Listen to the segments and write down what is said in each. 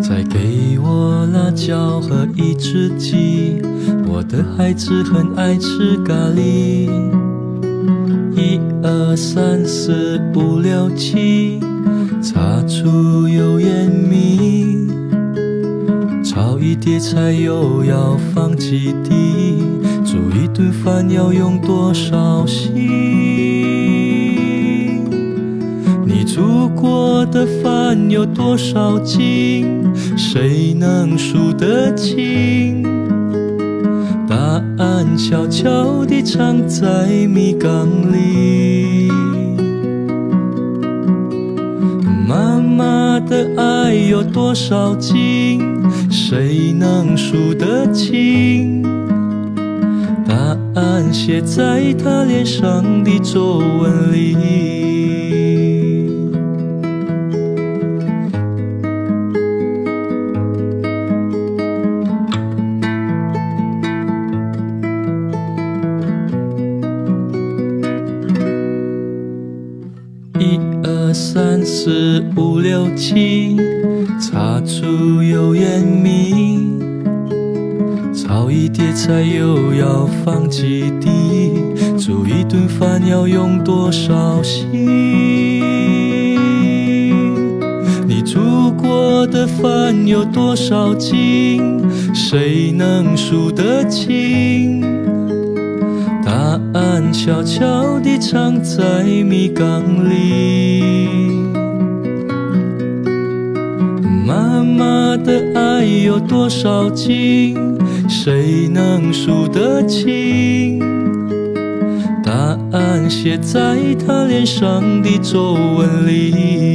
再给我辣椒和一只鸡。我的孩子很爱吃咖喱。一二三四五六七，擦出油烟米，炒一碟菜又要放几滴，煮一顿饭要用多少心？过的饭有多少斤？谁能数得清？答案悄悄地藏在米缸里。妈妈的爱有多少斤？谁能数得清？答案写在她脸上的皱纹里。菜又要放几滴，煮一顿饭要用多少心？你煮过的饭有多少斤？谁能数得清？答案悄悄地藏在米缸里。妈妈的爱有多少斤？谁能数得清？答案写在她脸上的皱纹里。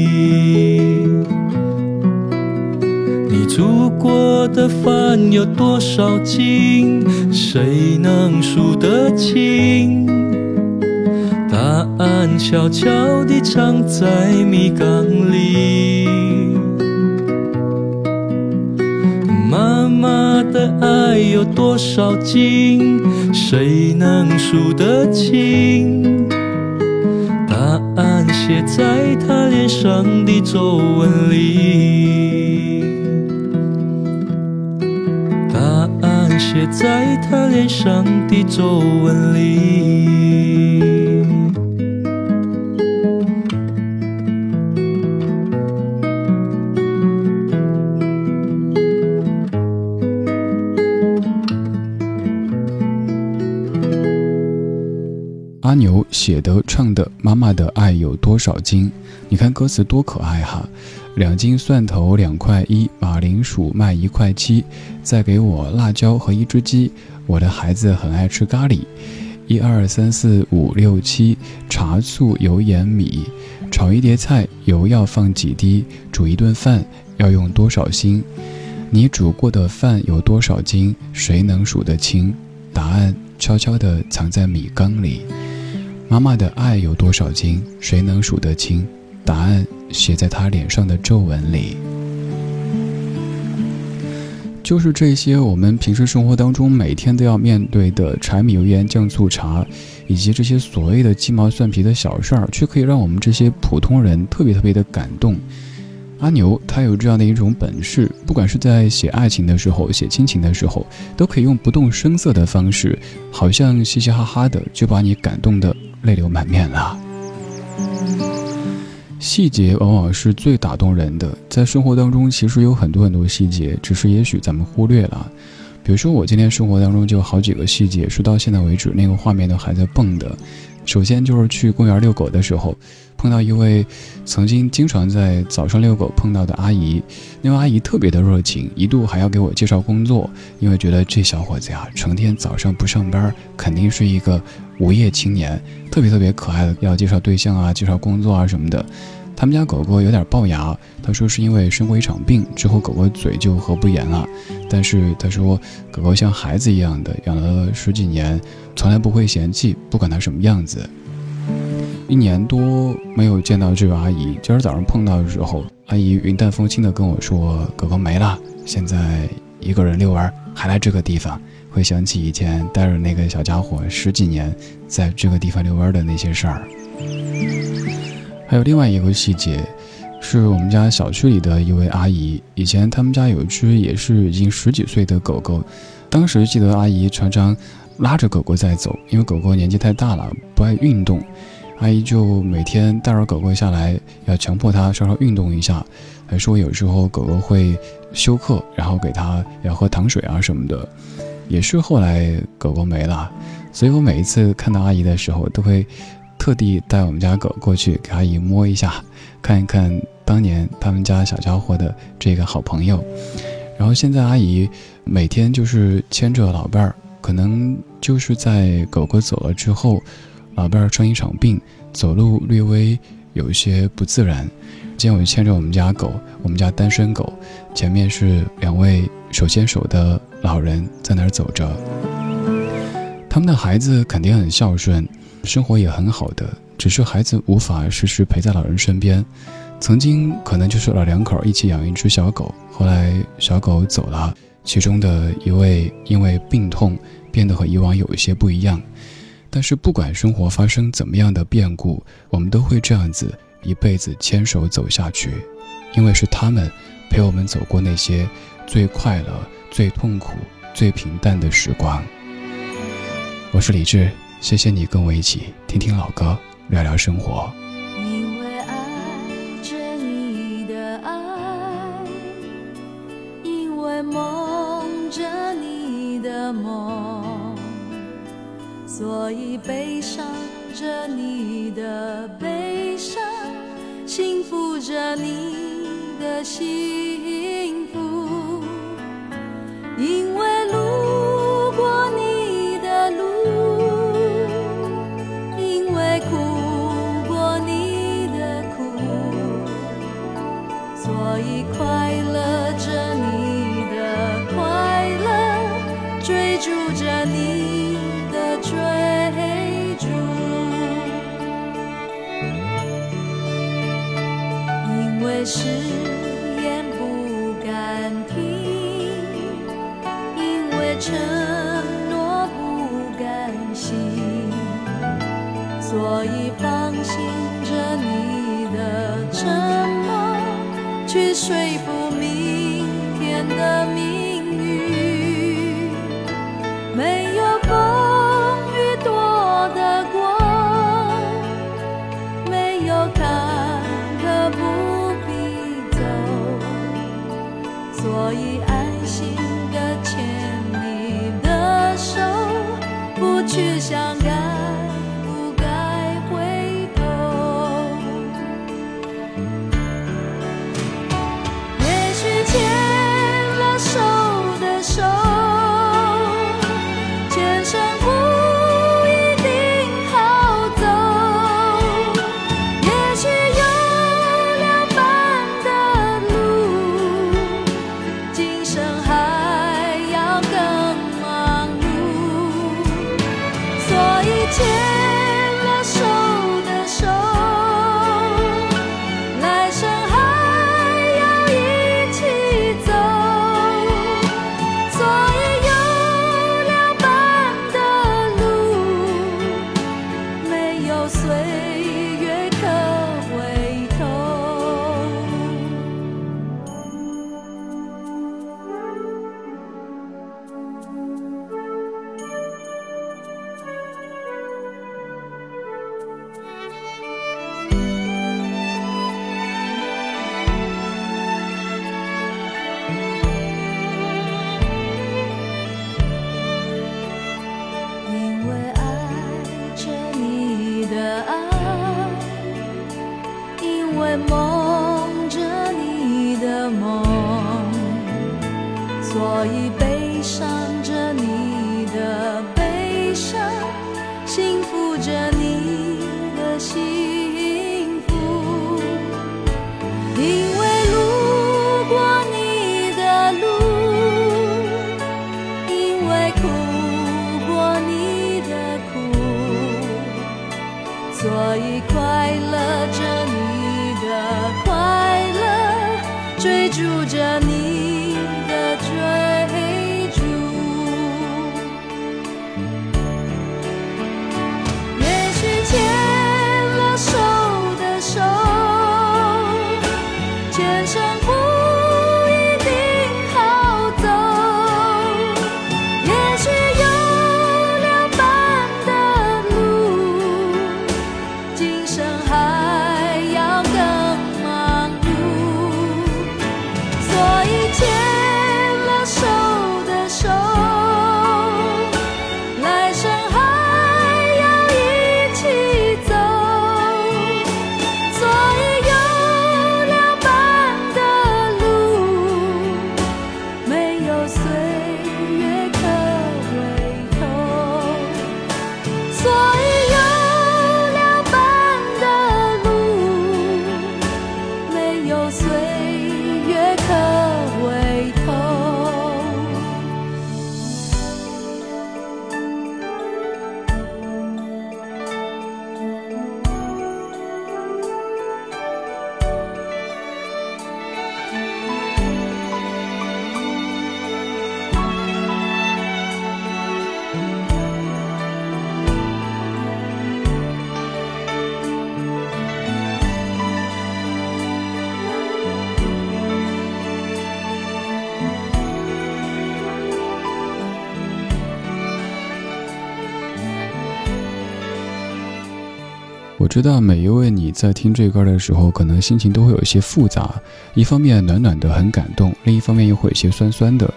你煮过的饭有多少斤？谁能数得清？答案悄悄地藏在米缸里。的爱有多少斤？谁能数得清？答案写在她脸上的皱纹里。答案写在她脸上的皱纹里。阿牛写的唱的《妈妈的爱有多少斤》，你看歌词多可爱哈！两斤蒜头两块一，马铃薯卖一块七，再给我辣椒和一只鸡。我的孩子很爱吃咖喱。一二三四五六七，茶醋油盐米，炒一碟菜油要放几滴，煮一顿饭要用多少心？你煮过的饭有多少斤？谁能数得清？答案悄悄地藏在米缸里。妈妈的爱有多少斤？谁能数得清？答案写在她脸上的皱纹里。就是这些我们平时生活当中每天都要面对的柴米油盐酱醋茶，以及这些所谓的鸡毛蒜皮的小事儿，却可以让我们这些普通人特别特别的感动。阿牛他有这样的一种本事，不管是在写爱情的时候、写亲情的时候，都可以用不动声色的方式，好像嘻嘻哈哈的就把你感动的泪流满面了。细节往往是最打动人的，在生活当中其实有很多很多细节，只是也许咱们忽略了。比如说我今天生活当中就好几个细节，说到现在为止那个画面都还在蹦的。首先就是去公园遛狗的时候，碰到一位曾经经常在早上遛狗碰到的阿姨。那位阿姨特别的热情，一度还要给我介绍工作，因为觉得这小伙子呀，成天早上不上班，肯定是一个无业青年，特别特别可爱的，要介绍对象啊，介绍工作啊什么的。他们家狗狗有点龅牙，他说是因为生过一场病之后，狗狗嘴就合不严了。但是他说，狗狗像孩子一样的养了十几年，从来不会嫌弃，不管它什么样子。一年多没有见到这位阿姨，今儿早上碰到的时候，阿姨云淡风轻的跟我说，狗狗没了，现在一个人遛弯，还来这个地方，会想起以前带着那个小家伙十几年在这个地方遛弯的那些事儿。还有另外一个细节，是我们家小区里的一位阿姨。以前他们家有一只也是已经十几岁的狗狗，当时记得阿姨常常拉着狗狗在走，因为狗狗年纪太大了，不爱运动。阿姨就每天带着狗狗下来，要强迫它稍稍运动一下。还说有时候狗狗会休克，然后给它要喝糖水啊什么的。也是后来狗狗没了，所以我每一次看到阿姨的时候，都会。特地带我们家狗过去给阿姨摸一下，看一看当年他们家小家伙的这个好朋友。然后现在阿姨每天就是牵着老伴儿，可能就是在狗狗走了之后，老伴儿生一场病，走路略微有一些不自然。今天我就牵着我们家狗，我们家单身狗，前面是两位手牵手的老人在那儿走着。他们的孩子肯定很孝顺。生活也很好的，只是孩子无法时时陪在老人身边。曾经可能就是老两口一起养一只小狗，后来小狗走了，其中的一位因为病痛变得和以往有一些不一样。但是不管生活发生怎么样的变故，我们都会这样子一辈子牵手走下去，因为是他们陪我们走过那些最快乐、最痛苦、最平淡的时光。我是李志。谢谢你跟我一起听听老歌，聊聊生活。因为爱着你的爱，因为梦着你的梦，所以悲伤着你的悲伤，幸福着你的幸福。因为因我知道每一位你在听这歌的时候，可能心情都会有一些复杂，一方面暖暖的很感动，另一方面又会有些酸酸的，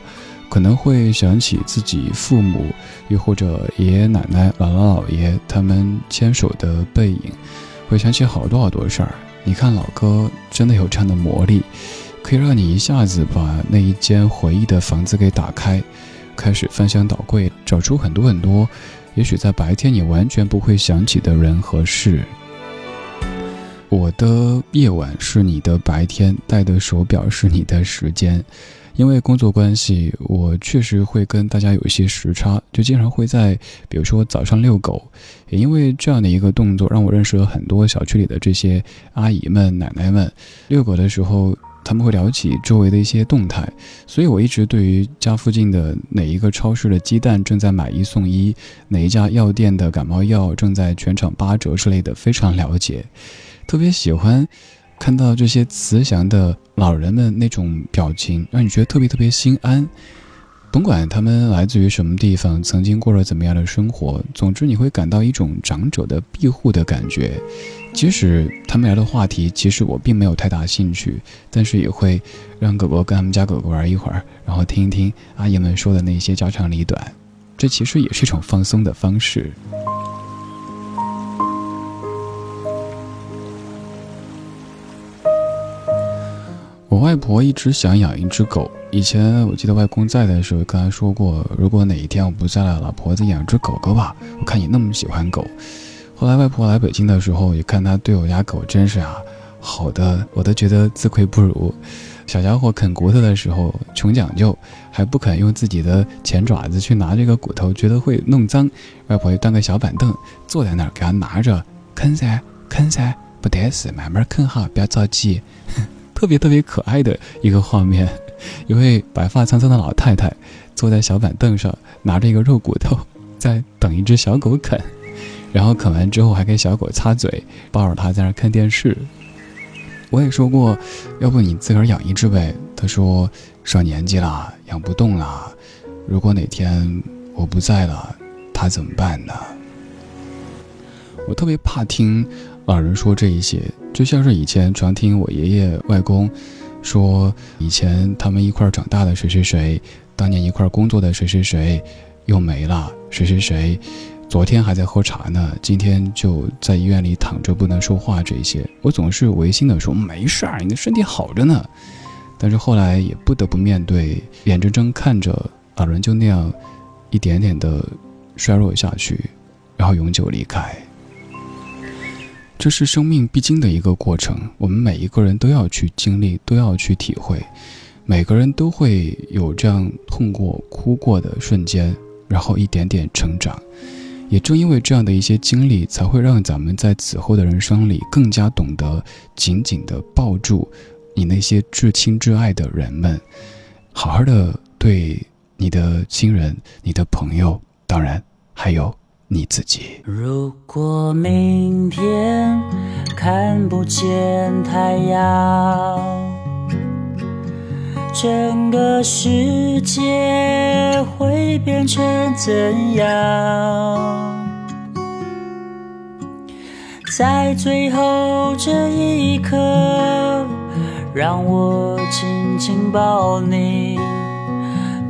可能会想起自己父母，又或者爷爷奶奶、姥姥姥爷他们牵手的背影，会想起好多好多事儿。你看老歌真的有这样的魔力，可以让你一下子把那一间回忆的房子给打开，开始翻箱倒柜，找出很多很多。也许在白天你完全不会想起的人和事。我的夜晚是你的白天，戴的手表是你的时间。因为工作关系，我确实会跟大家有一些时差，就经常会在，比如说早上遛狗。也因为这样的一个动作，让我认识了很多小区里的这些阿姨们、奶奶们。遛狗的时候，他们会聊起周围的一些动态，所以我一直对于家附近的哪一个超市的鸡蛋正在买一送一，哪一家药店的感冒药正在全场八折之类的非常了解，特别喜欢看到这些慈祥的老人们那种表情，让你觉得特别特别心安。甭管他们来自于什么地方，曾经过着怎么样的生活，总之你会感到一种长者的庇护的感觉。即使他们聊的话题，其实我并没有太大兴趣，但是也会让狗狗跟他们家狗狗玩一会儿，然后听一听阿姨们说的那些家长里短，这其实也是一种放松的方式。我外婆一直想养一只狗。以前我记得外公在的时候跟她说过，如果哪一天我不在了，老婆子养只狗狗吧。我看你那么喜欢狗。后来外婆来北京的时候，也看她对我家狗真是啊，好的，我都觉得自愧不如。小家伙啃骨头的时候穷讲究，还不肯用自己的前爪子去拿这个骨头，觉得会弄脏。外婆就端个小板凳坐在那儿给他拿着啃噻，啃噻，不得事，慢慢啃哈，不要着急。特别特别可爱的一个画面，一位白发苍苍的老太太坐在小板凳上，拿着一个肉骨头，在等一只小狗啃，然后啃完之后还给小狗擦嘴，抱着它在那看电视。我也说过，要不你自个儿养一只呗？他说上年纪了，养不动了。如果哪天我不在了，他怎么办呢？我特别怕听老人说这一些，就像是以前常听我爷爷外公说，以前他们一块长大的谁谁谁，当年一块工作的谁谁谁又没了，谁谁谁昨天还在喝茶呢，今天就在医院里躺着不能说话。这些我总是违心的说没事儿，你的身体好着呢。但是后来也不得不面对，眼睁睁看着老人就那样一点点的衰弱下去，然后永久离开。这是生命必经的一个过程，我们每一个人都要去经历，都要去体会。每个人都会有这样痛过、哭过的瞬间，然后一点点成长。也正因为这样的一些经历，才会让咱们在此后的人生里更加懂得紧紧地抱住你那些至亲至爱的人们，好好的对你的亲人、你的朋友，当然还有你自己。如果明天看不见太阳。整个世界会变成怎样？在最后这一刻，让我紧紧抱你，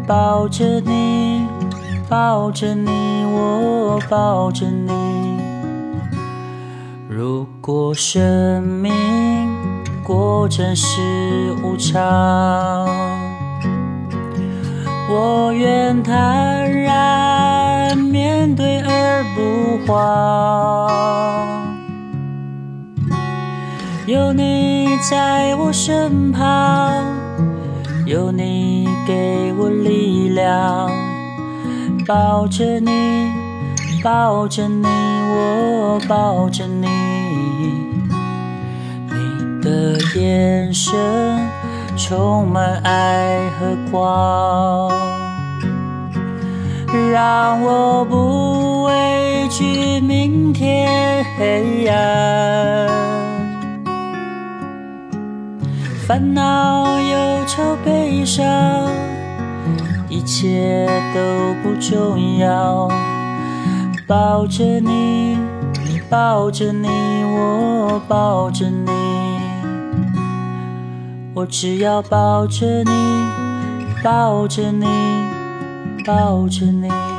抱着你，抱着你，我抱着你。如果生命……过真是无常，我愿坦然面对而不慌。有你在我身旁，有你给我力量，抱着你，抱着你，我抱着你。的眼神充满爱和光，让我不畏惧明天黑暗。烦恼、忧愁、悲伤，一切都不重要。抱着你，抱着你，我抱着你。我只要抱着你，抱着你，抱着你。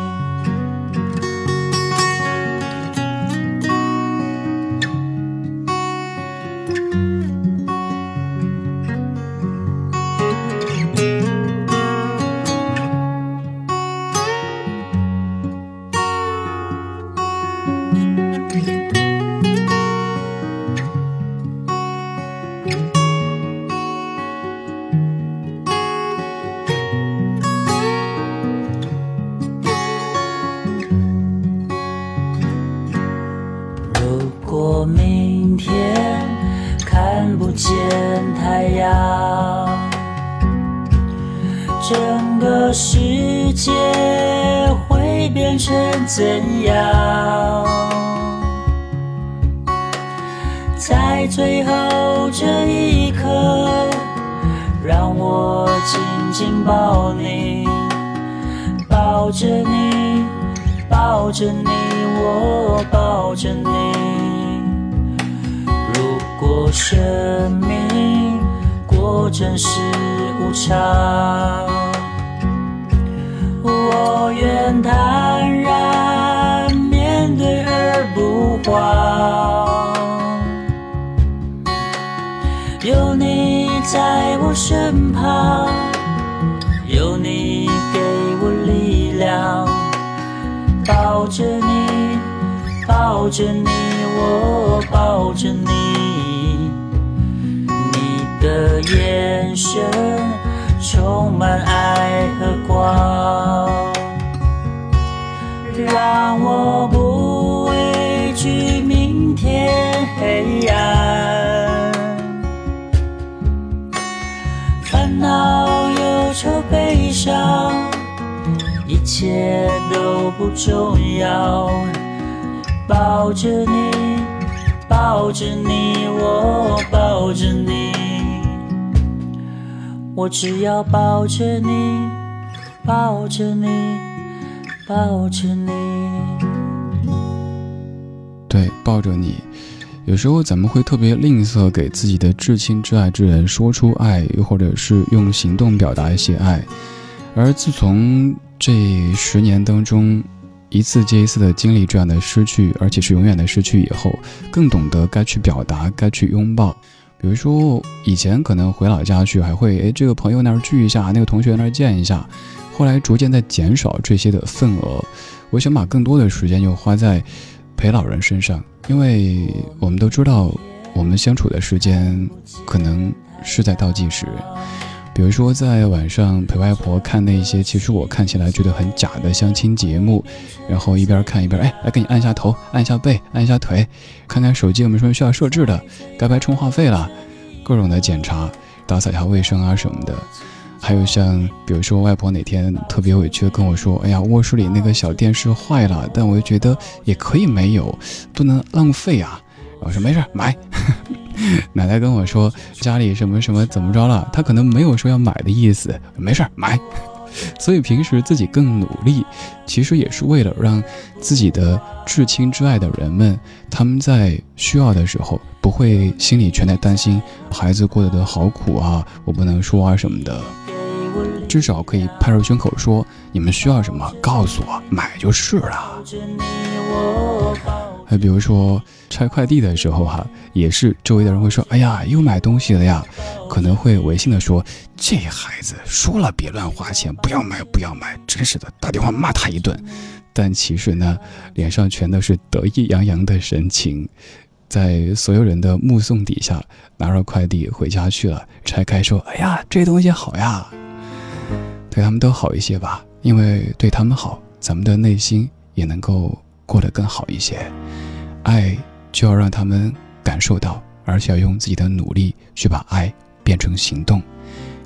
怎样，在最后这一刻，让我紧紧抱你，抱着你，抱着你，我抱着你。如果生命过真是无常，身旁，有你给我力量，抱着你，抱着你，我抱着你，你的眼神充满爱和光，让我不畏惧。明天黑暗，切都不重要。抱着你，抱着你，我抱着你，我只要抱着你，抱着你，抱着你。对，抱着你，有时候咱们会特别吝啬给自己的至亲至爱之人说出爱，或者是用行动表达一些爱。而自从这十年当中，一次接一次的经历这样的失去，而且是永远的失去以后，更懂得该去表达，该去拥抱。比如说，以前可能回老家去，还会哎这个朋友那儿聚一下，那个同学那儿见一下。后来逐渐在减少这些的份额，我想把更多的时间就花在陪老人身上，因为我们都知道，我们相处的时间可能是在倒计时。比如说在晚上陪外婆看那些其实我看起来觉得很假的相亲节目，然后一边看一边哎来给你按一下头，按一下背，按一下腿，看看手机有没有什么需要设置的，该不该充话费了，各种的检查，打扫一下卫生啊什么的。还有像，比如说外婆哪天特别委屈的跟我说：“哎呀，卧室里那个小电视坏了。”但我又觉得也可以没有，不能浪费啊。我说没事买。奶奶跟我说家里什么什么怎么着了，她可能没有说要买的意思，没事买。所以平时自己更努力，其实也是为了让自己的至亲至爱的人们，他们在需要的时候不会心里全在担心孩子过得的好苦啊，我不能说啊什么的。至少可以拍着胸口说：“你们需要什么，告诉我，买就是了。”还比如说拆快递的时候，哈，也是周围的人会说：“哎呀，又买东西了呀。”可能会违心的说：“这孩子说了别乱花钱，不要买，不要买，真是的，打电话骂他一顿。”但其实呢，脸上全都是得意洋洋的神情，在所有人的目送底下，拿着快递回家去了。拆开说：“哎呀，这东西好呀。”对他们都好一些吧，因为对他们好，咱们的内心也能够过得更好一些。爱就要让他们感受到，而且要用自己的努力去把爱变成行动。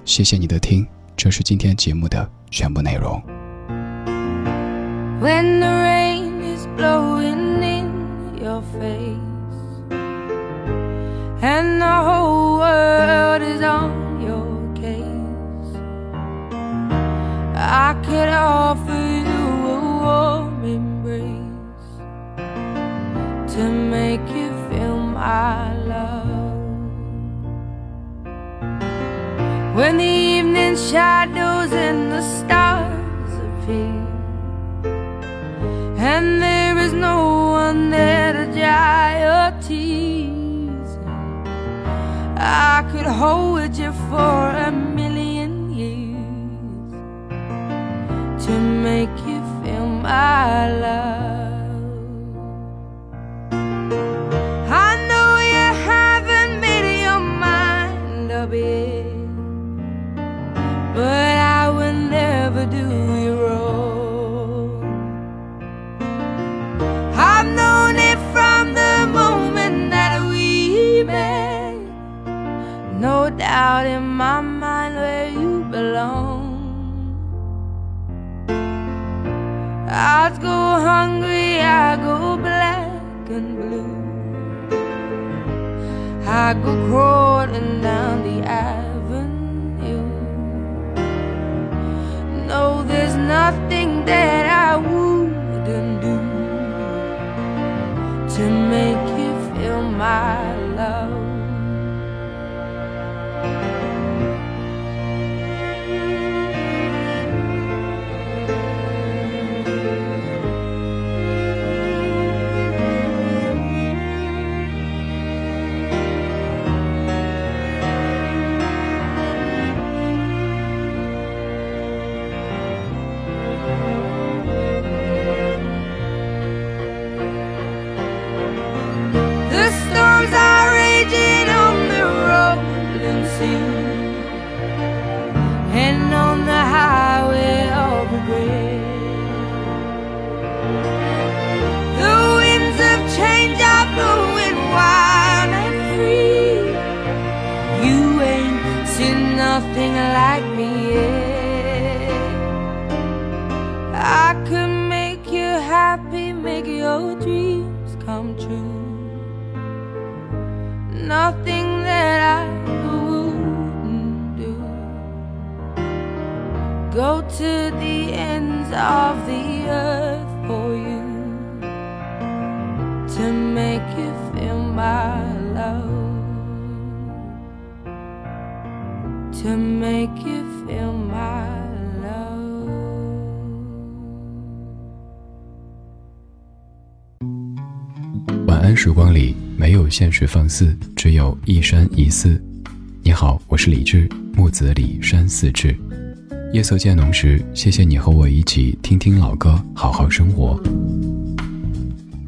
谢谢你的听，这是今天节目的全部内容。I could offer to make you feel my love. When the evening shadows and the stars appear, and there is no one there to dry your tears, I could hold you for a million years to make you feel my love. Doubt in my mind where you belong. I go hungry, I go black and blue. I go crawling down the avenue. No, there's nothing that I wouldn't do to make you feel my love. nothing like me yet. I could make you happy, make your dreams come true. Nothing that I wouldn't do. Go to the ends of the earth for you to make you feel my. to make you feel my love 晚安时光里没有现实放肆，只有一山一寺。你好，我是李志，木子李，山寺志。夜色渐浓时，谢谢你和我一起听听老歌，好好生活。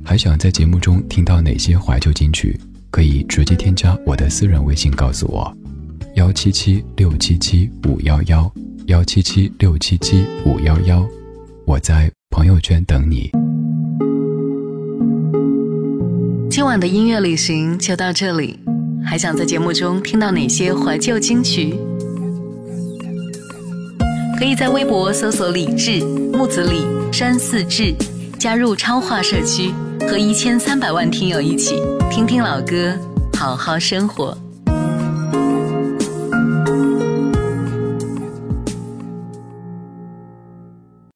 还想在节目中听到哪些怀旧金曲？可以直接添加我的私人微信告诉我。幺七七六七七五幺幺幺七七六七七五幺幺。我在朋友圈等你。今晚的音乐旅行就到这里，还想在节目中听到哪些怀旧金曲？可以在微博搜索“李志木子李山寺志”，加入超话社区，和一千三百万听友一起听听老歌，好好生活。